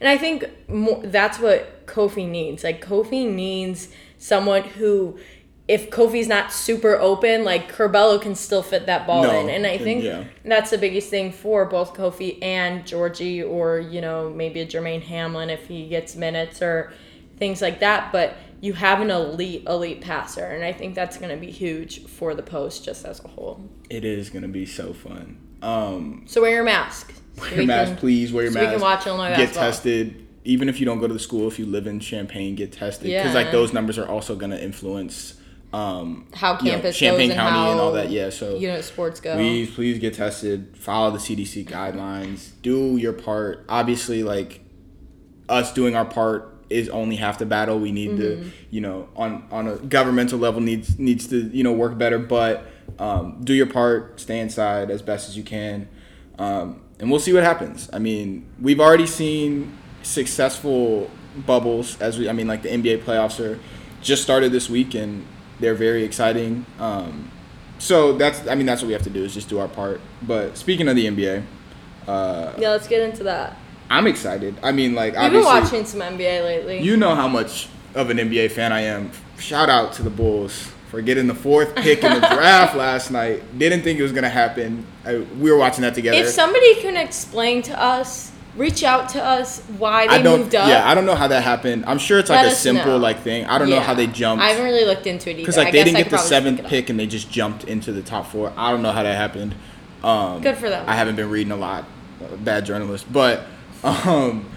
and I think more, that's what Kofi needs. Like, Kofi needs someone who. If Kofi's not super open, like Curbelo can still fit that ball No, in, and I think yeah. that's the biggest thing for both Kofi and Giorgi, or you know maybe a Jermaine Hamlin if he gets minutes, or things like that. But you have an elite, elite passer, and I think that's going to be huge for the post just as a whole. It is going to be so fun. Um, So wear your mask. <laughs> wear So your mask, can- please. Wear your so mask. we can watch Illinois Get basketball. tested. Even if you don't go to the school, if you live in Champaign, get tested because Yeah. like those numbers are also going to influence um, How you know, campus Champaign goes County and how and all that. Yeah, so you know sports go. please please get tested follow the cdc guidelines do your part obviously like us doing our part is only half the battle we need Mm-hmm. to you know on on a governmental level needs needs to you know work better but um, do your part stay inside as best as you can um, and we'll see what happens i mean we've already seen successful bubbles as we i mean like the nba playoffs are just started this week and they're very exciting um, so that's I mean that's what we have to do is just do our part. But speaking of the NBA, uh, yeah, let's get into that. I'm excited. I mean like We've been watching some NBA lately. you know how much of an NBA fan I am. Shout out to the Bulls for getting the fourth pick in the <laughs> draft last night. Didn't think it was gonna happen. I, we were watching that together. if somebody can explain to us, reach out to us why they I don't. moved up. Yeah, I don't know how that happened. I'm sure it's like Let a simple know. like thing. I don't know how they jumped. I haven't really looked into it either. because like I they didn't get the seventh look it up. pick and they just jumped into the top four. I don't know how that happened. Um, Good for them. I haven't been reading a lot. Bad journalist, but um,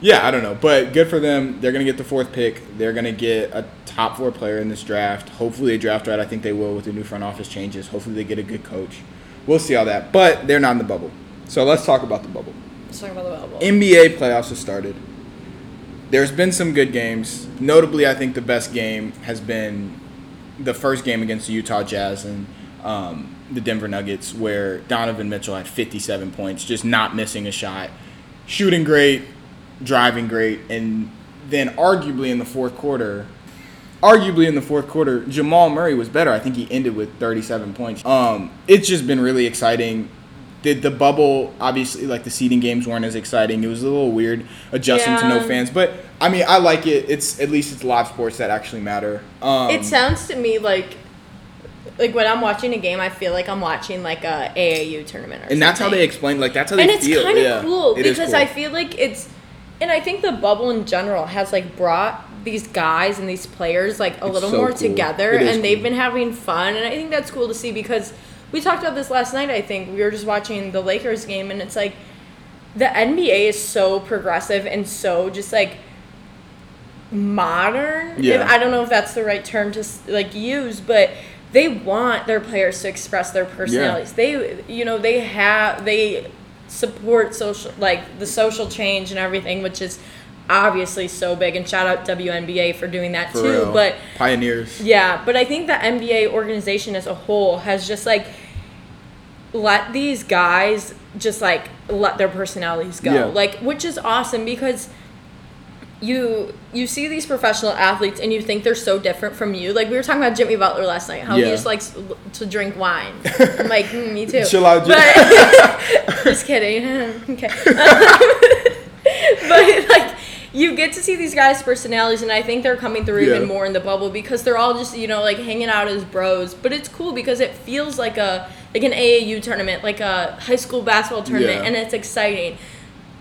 yeah, I don't know. But good for them. They're gonna get the fourth pick. They're gonna get a top four player in this draft. Hopefully they draft right. I think they will with the new front office changes. Hopefully they get a good coach. We'll see all that. But they're not in the bubble. So let's talk about the bubble. Let's talk about the. NBA playoffs have started. There's been some good games. Notably, I think the best game has been the first game against the Utah Jazz and um, the Denver Nuggets, where Donovan Mitchell had 57 points, just not missing a shot, shooting great, driving great, and then arguably in the fourth quarter, arguably in the fourth quarter, Jamal Murray was better. I think he ended with 37 points. Um, it's just been really exciting. The, the bubble, obviously, like the seeding games weren't as exciting. It was a little weird adjusting to no fans, but I mean, I like it. It's at least it's live sports that actually matter. Um, it sounds to me like like when I'm watching a game, I feel like I'm watching like a AAU tournament. Or and that's how they explain. Like that's how they and it's kind of yeah. cool It because cool. I feel like it's, and I think the bubble in general has like brought these guys and these players like a It's little so more cool. together, and they've been having fun, and I think that's cool to see because we talked about this last night. I think we were just watching the Lakers game, and it's like the NBA is so progressive and so just like modern. Yeah. If, I don't know if that's the right term to like use, but they want their players to express their personalities. They, you know, they have they support social like the social change and everything, which is obviously so big. And shout out WNBA for doing that For too. real. But pioneers. yeah, but I think the NBA organization as a whole has just like let these guys just like let their personalities go. Yeah. Like which is awesome because you you see these professional athletes and you think they're so different from you. Like we were talking about Jimmy Butler last night, how Yeah. he just likes to drink wine. <laughs> I'm like, mm, me too. Chill out, Jimmy. <laughs> <laughs> Just kidding. okay. but like you get to see these guys' personalities, and I think they're coming through Yeah. even more in the bubble because they're all just you know like hanging out as bros. But it's cool because it feels like a like an AAU tournament, like a high school basketball tournament, Yeah. and it's exciting.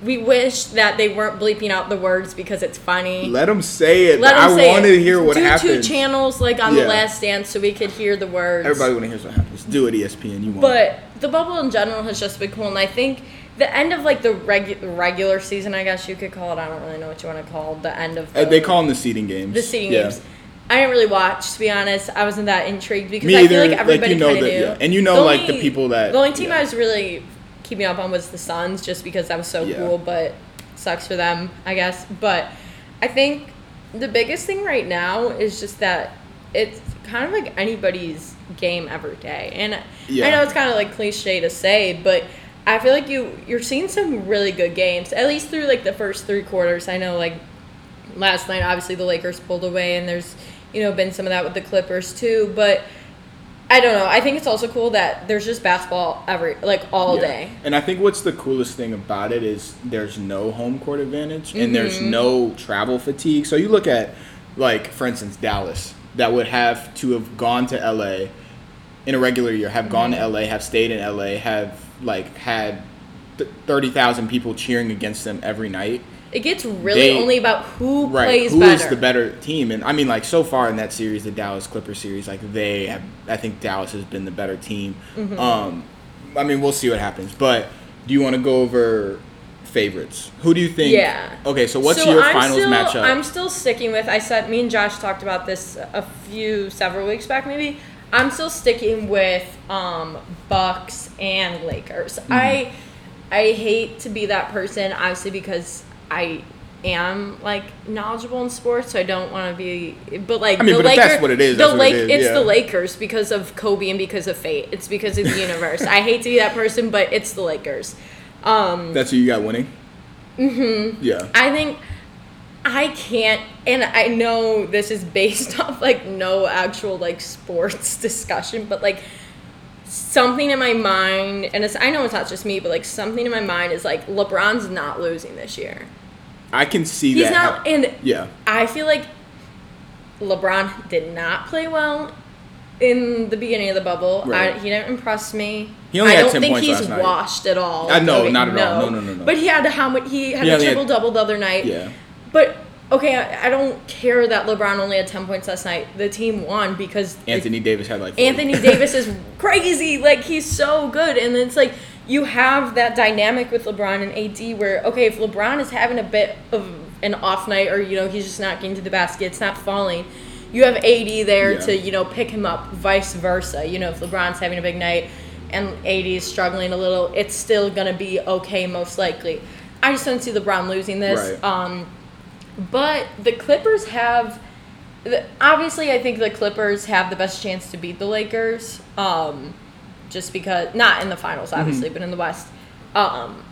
We wish that they weren't bleeping out the words because it's funny. Let them say it. Let I 'em say wanted to hear what Do happened. two channels like on Yeah. the Last Dance so we could hear the words. Everybody want to hear what happens. Do it, ESPN. You want. But the bubble in general has just been cool, and I think the end of like the regu- regular season, I guess you could call it. I don't really know what you want to call the end of. The, Uh, they call them the seeding games. the seeding Yeah. games. I didn't really watch, to be honest. I wasn't that intrigued because Me I feel either. like Like, everybody you know kind of knew. yeah. And you know, like, the people that- The only team yeah. I was really keeping up on was the Suns, just because that was so Yeah. cool. But sucks for them, I guess. But I think the biggest thing right now is just that it's kind of like anybody's game every day, and. I know it's kind of like cliche to say, but. I feel like you you're seeing some really good games at least through like the first three quarters. I know like last night obviously the Lakers pulled away and there's you know been some of that with the Clippers too but I don't know I think it's also cool that there's just basketball every like all Yeah. day And I think what's the coolest thing about it is there's no home court advantage and there's Mm-hmm. no travel fatigue. So you look at, like, for instance, Dallas, that would have to have gone to LA in a regular year, have gone Mm-hmm. to LA, have stayed in LA, have, like, had th- 30,000 people cheering against them every night. it gets really They- only about who right plays who is better. the better team and i mean like so far in that series the dallas clippers series like they have i think dallas has been the better team Mm-hmm. um i mean we'll see what happens but do you want to go over favorites who do you think Yeah. okay so what's So your I'm finals still, matchup I'm still sticking with. I said me and Josh talked about this a few several weeks back, maybe. I'm still sticking with um, Bucks and Lakers. Mm-hmm. I I hate to be that person, obviously, because I am like knowledgeable in sports, so I don't want to be. But like, I mean, the but Lakers, that's what it is, the what it Lake, is, it's yeah. the Lakers because of Kobe and because of fate. It's because of the <laughs> universe. I hate to be that person, but it's the Lakers. Um, that's who you got winning mm-hmm yeah I think I can't, and I know this is based <laughs> off like no actual like sports <laughs> discussion, but like something in my mind, and it's I know it's not just me, but like something in my mind is like LeBron's not losing this year. i can see He's that He's not, and yeah I feel like LeBron did not play well in the beginning of the bubble. Right. I, he didn't impress me. He only I had don't 10 think points he's last night. washed at all. Uh, no, Okay, not at all. No, no, no, no. But he had how much? He had He a only had- triple double the other night. yeah But okay, I, I don't care that LeBron only had ten points last night. The team won because anthony davis had like 40. Anthony Davis is <laughs> crazy. Like he's so good, and it's like you have that dynamic with LeBron and AD where okay, if LeBron is having a bit of an off night or you know he's just not getting to the basket, it's not falling. You have AD there Yeah. to you know pick him up, vice versa. You know if LeBron's having a big night and AD is struggling a little, it's still gonna be okay most likely. I just don't see LeBron losing this. Right. Um, but the Clippers have, obviously, I think the Clippers have the best chance to beat the Lakers. Um, just because, not in the finals, obviously, but in the West. Um,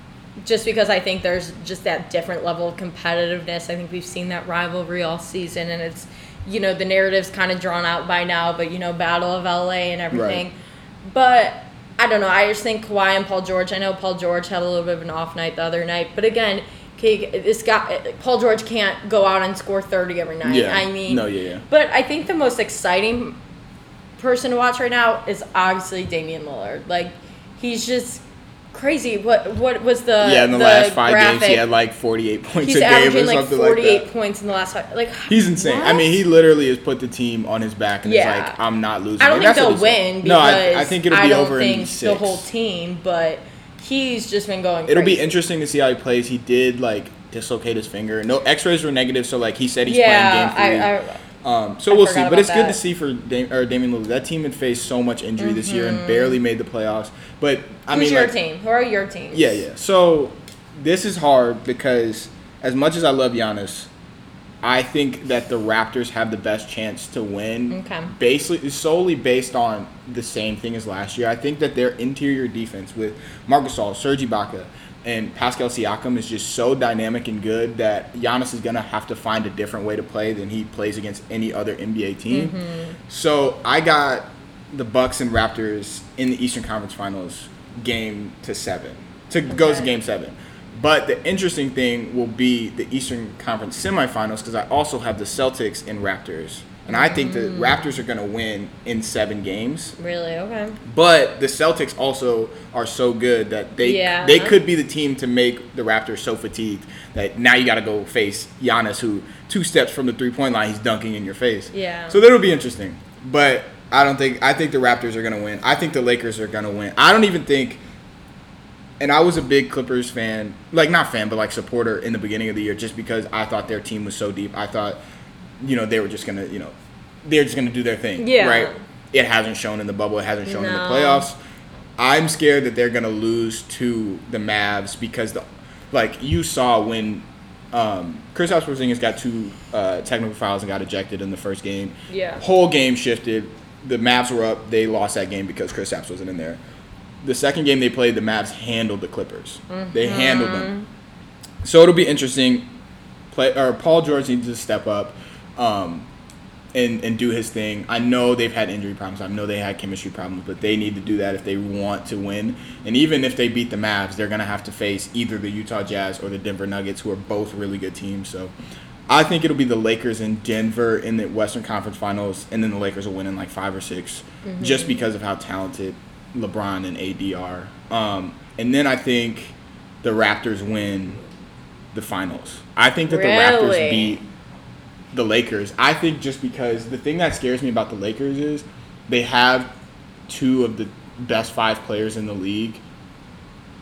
just because I think there's just that different level of competitiveness. I think we've seen that rivalry all season, and it's, you know, the narrative's kind of drawn out by now, but, you know, Battle of LA and everything. But I don't know. I just think Kawhi and Paul George. I know Paul George had a little bit of an off night the other night, but again, okay, this guy Paul George can't go out and score thirty every night. Yeah. I mean, No, yeah, yeah. But I think the most exciting person to watch right now is obviously Damian Lillard. Like he's just crazy. What what was the yeah in the, the last five graphic? games he had like 48 points He's a game or averaging like forty eight like points in the last five. Like He's insane. I mean, he literally has put the team on his back and Yeah. is like, "I'm not losing." I don't And think that's they'll win because No, I, I think it'll be over in six. the whole team, but he's just been going. It'll be interesting to see how he plays. He did like dislocate his finger. No X-rays were negative, so like he said he's Yeah, playing game I, three. I um, so I we'll see. But it's good to see for Dam- or Damian Lillard. That team had faced so much injury this year and barely made the playoffs. But I Mm-hmm. who's mean, your like, team? Who are your teams? Yeah, yeah. So this is hard because as much as I love Giannis, I think that the Raptors have the best chance to win. Okay. Basically, solely based on the same thing as last year. I think that their interior defense with Marcus Gasol, Serge Ibaka, and Pascal Siakam is just so dynamic and good that Giannis is gonna have to find a different way to play than he plays against any other NBA team. Mm-hmm. So I got the Bucks and Raptors in the Eastern Conference Finals, game to seven, to goes to game seven. But the interesting thing will be the Eastern Conference semifinals because I also have the Celtics and Raptors, and I think the Mm. Raptors are gonna win in seven games. Really? Okay. But the Celtics also are so good that they Yeah. they could be the team to make the Raptors so fatigued that now you got to go face Giannis, who two steps from the three point line, he's dunking in your face. Yeah. So that'll be interesting. But I don't think I think the Raptors are gonna win. I think the Lakers are gonna win. I don't even think. And I was a big Clippers fan, like not fan, but like supporter in the beginning of the year, just because I thought their team was so deep. I thought, you know, they were just gonna, you know, they're just gonna do their thing, Yeah. right? It hasn't shown in the bubble. It hasn't shown in the playoffs. I'm scared that they're gonna lose to the Mavs because the, like you saw when um, Chris Porzingis got two uh, technical fouls and got ejected in the first game. Yeah. Whole game shifted. The Mavs were up. They lost that game because Kristaps wasn't in there. The second game they played, the Mavs handled the Clippers. They handled them. So it'll be interesting. Play or Paul George needs to step up. Um, and, and do his thing. I know they've had injury problems. I know they had chemistry problems, but they need to do that if they want to win. And even if they beat the Mavs, they're going to have to face either the Utah Jazz or the Denver Nuggets, who are both really good teams. So I think it'll be the Lakers and Denver in the Western Conference Finals, and then the Lakers will win in like five or 6 just because of how talented LeBron and ADR. Um, and then I think the Raptors win the finals. I think that the Raptors beat the Lakers. I think just because the thing that scares me about the Lakers is they have two of the best five players in the league.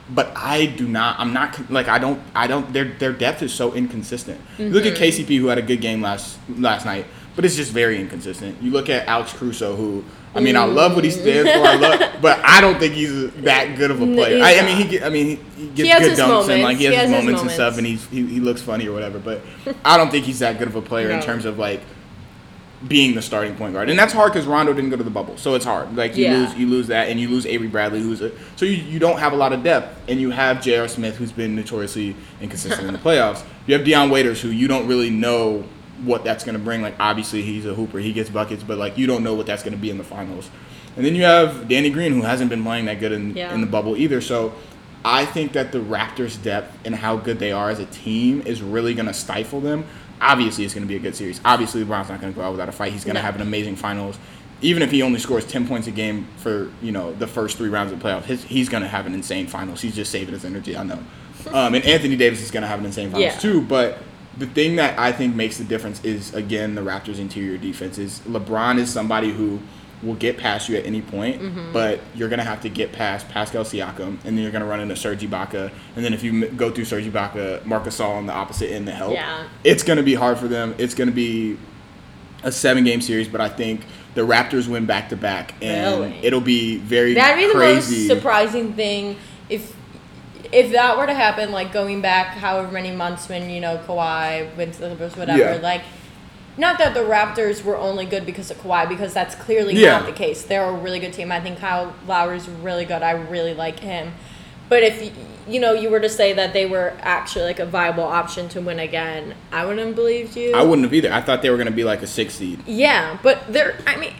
But I do not. I'm not like I don't. I don't. Their their depth is so inconsistent. You Look at Mm-hmm. KCP, who had a good game last last night, but it's just very inconsistent. You look at Alex Caruso, who I mean, I love what he stands for. I love, but I don't think he's that good of a player. I, I mean, he get, I mean he, he gets has good dunks and like he has, He his, has his moments and stuff, and moments. he's he, he looks funny or whatever. But I don't think he's that good of a player in terms of like being the starting point guard, and that's hard because Rondo didn't go to the bubble, so it's hard. Like you Yeah. lose, you lose that, and you lose Avery Bradley, who's a so you, you don't have a lot of depth, and you have J.R. Smith, who's been notoriously inconsistent in the <laughs> playoffs. You have Dion Waiters, who you don't really know what that's going to bring. Like obviously he's a hooper, he gets buckets, but like you don't know what that's going to be in the finals. And then you have Danny Green, who hasn't been playing that good in Yeah. in the bubble either. So. I think that the Raptors' depth and how good they are as a team is really going to stifle them. Obviously, it's going to be a good series. Obviously, LeBron's not going to go out without a fight. He's going to No. have an amazing finals. Even if he only scores ten points a game for you know the first three rounds of the playoffs, his, he's going to have an insane finals. He's just saving his energy. I know. <laughs> Um, and Anthony Davis is going to have an insane finals Yeah. too. But the thing that I think makes the difference is again the Raptors' interior defense. Is LeBron is somebody who will get past you at any point, Mm-hmm. but you're gonna have to get past Pascal Siakam, and then you're gonna run into Serge Ibaka, and then if you m- go through Serge Ibaka, Marcus Gasol on the opposite end to help. Yeah. It's gonna be hard for them. It's gonna be a seven game series, but I think the Raptors win back to back, and Really? it'll be very That'd be the crazy. most surprising thing if if that were to happen. Like going back however many months when you know Kawhi went to the Clippers, whatever. Yeah. Like, not that the Raptors were only good because of Kawhi, because that's clearly Yeah. not the case. They're a really good team. I think Kyle Lowry's really good. I really like him. But if you know you were to say that they were actually like a viable option to win again, I wouldn't have believed you. I wouldn't have either. I thought they were gonna be like a six seed. Yeah, but they're. I mean,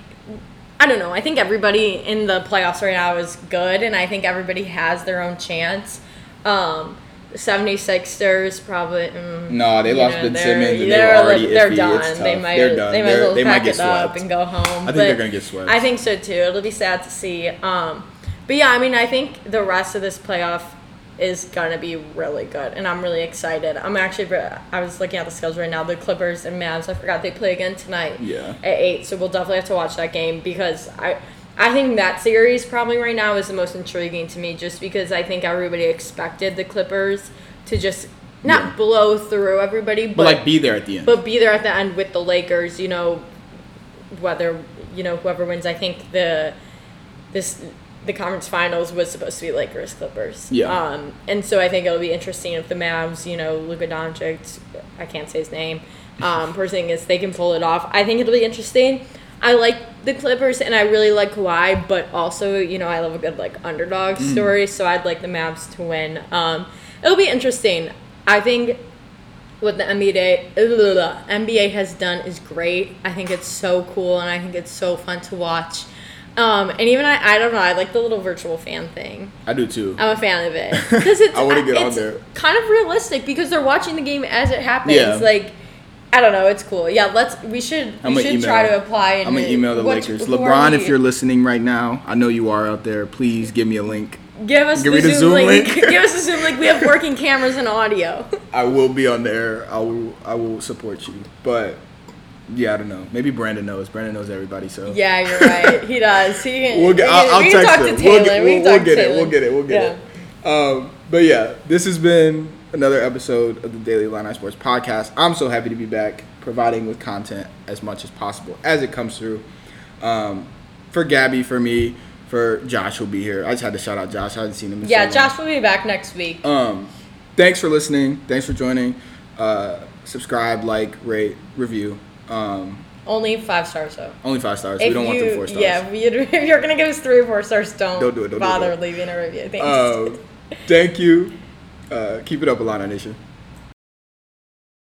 I don't know. I think everybody in the playoffs right now is good, and I think everybody has their own chance. Um, the 76ers probably. Mm, No, they lost know, Ben they're- Simmons and they they're were already They're iffy. done. They might. They're done. They might They're- as well they might pack get it up swept. and go home. I think but they're gonna get swept. I think so too. It'll be sad to see. Um, but yeah, I mean, I think the rest of this playoff is gonna be really good, and I'm really excited. I'm actually. I was looking at the schedule right now. The Clippers and Mavs. I forgot they play again tonight Yeah. at eight. So we'll definitely have to watch that game because I I think that series probably right now is the most intriguing to me just because I think everybody expected the Clippers to just not Yeah. blow through everybody, but But like be there at the end. but be there at the end with the Lakers, you know, whether you know whoever wins. I think the this the conference finals was supposed to be Lakers Clippers. Yeah. Um, and so I think it'll be interesting if the Mavs, you know, Luka Doncic, I can't say his name, um, <laughs> Porzingis, they can pull it off. I think it'll be interesting. I like the Clippers and I really like Kawhi, but also, you know, I love a good like underdog Mm. story, so I'd like the Mavs to win. Um, it'll be interesting. I think what the NBA NBA has done is great. I think it's so cool and I think it's so fun to watch. Um, and even I, I don't know, I like the little virtual fan thing. I do too. I'm a fan of it <laughs> because it's I wanna get on there. kind of realistic because they're watching the game as it happens. Yeah. Like I don't know, it's cool. Yeah, let's we should I'm we should try to apply. And I'm gonna email the what- Lakers. LeBron, if you're listening right now, I know you are out there. Please give me a link. give us give the, Zoom, Zoom link. link. <laughs> give us the Zoom link. We have working cameras and audio. <laughs> I will be on there. I will. I will support you. But yeah, I don't know. Maybe Brandon knows. Brandon knows everybody. So Yeah, you're right. He <laughs> does. He can. We'll get. we I'll, can, I'll we can text talk him. to We'll Taylor. get, we we'll, we'll talk get it. We'll get it. We'll get it. Um, but yeah, this has been another episode of the Daily Illini Sports Podcast. I'm so happy to be back, providing with content as much as possible as it comes through. Um, for Gabby, for me, for Josh, who'll be here. I just had to shout out Josh. I haven't seen him. In Yeah, so. Josh will be back next week. Um, thanks for listening. Thanks for joining. Uh, subscribe, like, rate, review. Um, Only five stars though. only five stars. we don't want them four stars. Yeah, if you- <laughs> if you're gonna give us three or four stars, don't, Don't do it, don't do bother it. leaving a review. Thanks. Um, thank you. Uh, keep it up, Illini Nation.